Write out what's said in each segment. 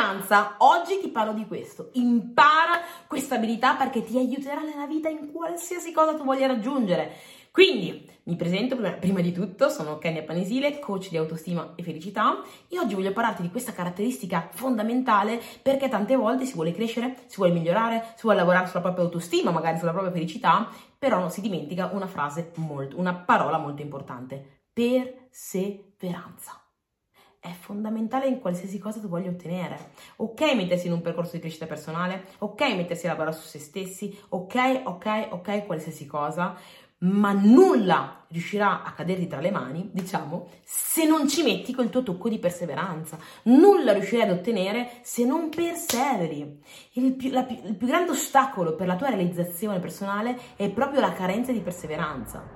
Perseveranza, oggi ti parlo di questo. Impara questa abilità perché ti aiuterà nella vita in qualsiasi cosa tu voglia raggiungere. Quindi, mi presento prima, prima di tutto, sono Kenya Panesile, coach di autostima e felicità e oggi voglio parlarti di questa caratteristica fondamentale perché tante volte si vuole crescere, si vuole migliorare, si vuole lavorare sulla propria autostima, magari sulla propria felicità, però non si dimentica una frase molto, una parola molto importante, perseveranza è fondamentale in qualsiasi cosa tu voglia ottenere. Ok mettersi in un percorso di crescita personale, ok mettersi a lavorare su se stessi, ok, ok, ok, qualsiasi cosa, ma nulla riuscirà a caderti tra le mani, diciamo, se non ci metti quel tuo tocco di perseveranza. Nulla riuscirai ad ottenere se non perseveri. Il più, la, il più grande ostacolo per la tua realizzazione personale è proprio la carenza di perseveranza.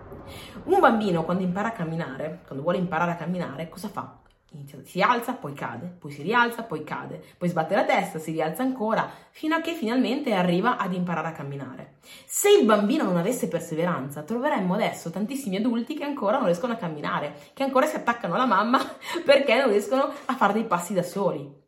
Un bambino quando impara a camminare, quando vuole imparare a camminare, cosa fa? Inizia, si alza, poi cade, poi si rialza, poi cade, poi sbatte la testa, si rialza ancora, fino a che finalmente arriva ad imparare a camminare. Se il bambino non avesse perseveranza, troveremmo adesso tantissimi adulti che ancora non riescono a camminare, che ancora si attaccano alla mamma perché non riescono a fare dei passi da soli.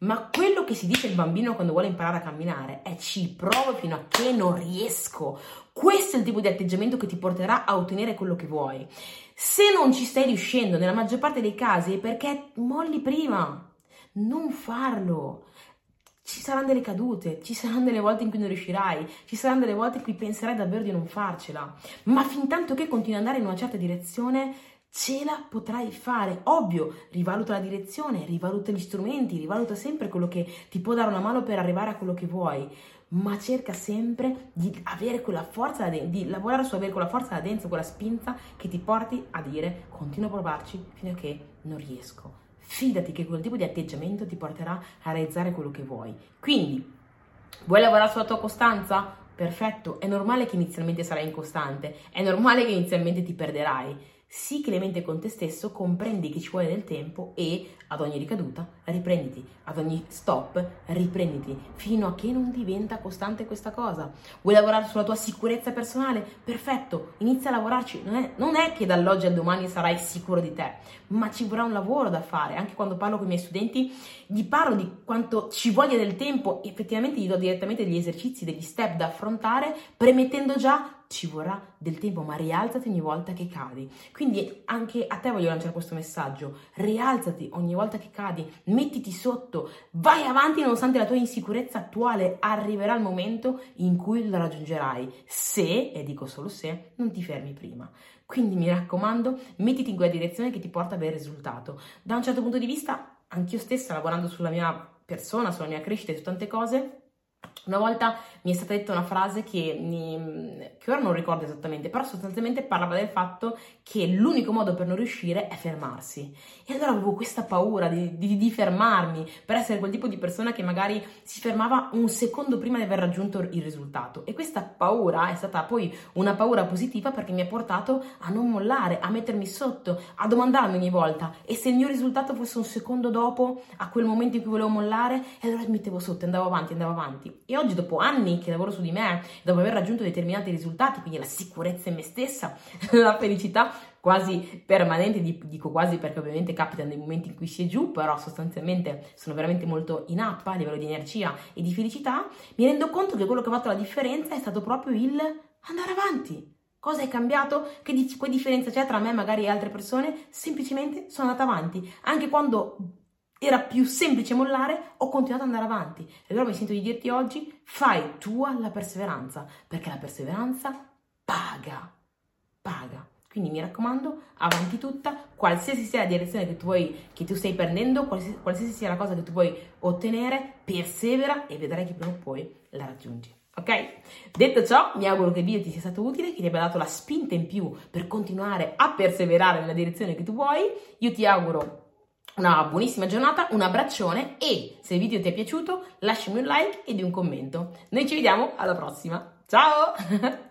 Ma quello che si dice al bambino quando vuole imparare a camminare è ci provo fino a che non riesco. Questo è il tipo di atteggiamento che ti porterà a ottenere quello che vuoi. Se non ci stai riuscendo, nella maggior parte dei casi, è perché molli prima. Non farlo. Ci saranno delle cadute, ci saranno delle volte in cui non riuscirai, ci saranno delle volte in cui penserai davvero di non farcela. Ma fin tanto che continui ad andare in una certa direzione, ce la potrai fare. Ovvio, rivaluta la direzione, rivaluta gli strumenti, rivaluta sempre quello che ti può dare una mano per arrivare a quello che vuoi, ma cerca sempre di avere quella forza di lavorare su avere quella forza da dentro, quella spinta che ti porti a dire continuo a provarci fino a che non riesco. Fidati che quel tipo di atteggiamento ti porterà a realizzare quello che vuoi. Quindi, vuoi lavorare sulla tua costanza? Perfetto, è normale che inizialmente sarai incostante, è normale che inizialmente ti perderai Sii clemente con te stesso, comprendi che ci vuole del tempo e ad ogni ricaduta riprenditi, ad ogni stop riprenditi, fino a che non diventa costante questa cosa. Vuoi lavorare sulla tua sicurezza personale? Perfetto, inizia a lavorarci. Non è, non è che dall'oggi al domani sarai sicuro di te, ma ci vorrà un lavoro da fare. Anche quando parlo con i miei studenti, gli parlo di quanto ci voglia del tempo, effettivamente gli do direttamente degli esercizi, degli step da affrontare, premettendo già ci vorrà del tempo, ma rialzati ogni volta che cadi. Quindi anche a te voglio lanciare questo messaggio, rialzati ogni volta che cadi, mettiti sotto, vai avanti nonostante la tua insicurezza attuale, arriverà il momento in cui lo raggiungerai, se, e dico solo se, non ti fermi prima. Quindi mi raccomando, mettiti in quella direzione che ti porta a avere risultato. Da un certo punto di vista, anch'io stessa, lavorando sulla mia persona, sulla mia crescita e su tante cose, una volta mi è stata detta una frase che, mi, che, ora non ricordo esattamente, però sostanzialmente parlava del fatto che l'unico modo per non riuscire è fermarsi. E allora avevo questa paura di, di, di, fermarmi, per essere quel tipo di persona che magari si fermava un secondo prima di aver raggiunto il risultato. E questa paura è stata poi una paura positiva perché mi ha portato a non mollare, a mettermi sotto, a domandarmi ogni volta e se il mio risultato fosse un secondo dopo a quel momento in cui volevo mollare, e allora mi mettevo sotto, andavo avanti, andavo avanti. E oggi, dopo anni che lavoro su di me, dopo aver raggiunto determinati risultati, quindi la sicurezza in me stessa, la felicità quasi permanente, dico quasi perché ovviamente capitano dei momenti in cui si è giù, però sostanzialmente sono veramente molto in up a livello di energia e di felicità, mi rendo conto che quello che ha fatto la differenza è stato proprio il andare avanti. Cosa è cambiato? Che, di- che differenza c'è tra me magari e altre persone? Semplicemente sono andata avanti. Anche quando era più semplice mollare, ho continuato ad andare avanti. E allora mi sento di dirti oggi, fai tua la perseveranza, perché la perseveranza paga, paga. Quindi mi raccomando, avanti tutta, qualsiasi sia la direzione che tu, vuoi, che tu stai prendendo, qualsiasi, qualsiasi sia la cosa che tu vuoi ottenere, persevera e vedrai che prima o poi la raggiungi. Ok? Detto ciò, mi auguro che il video ti sia stato utile, che ti abbia dato la spinta in più per continuare a perseverare nella direzione che tu vuoi. Io ti auguro una buonissima giornata, un abbraccione e se il video ti è piaciuto lasciami un like ed un commento. Noi ci vediamo alla prossima. Ciao!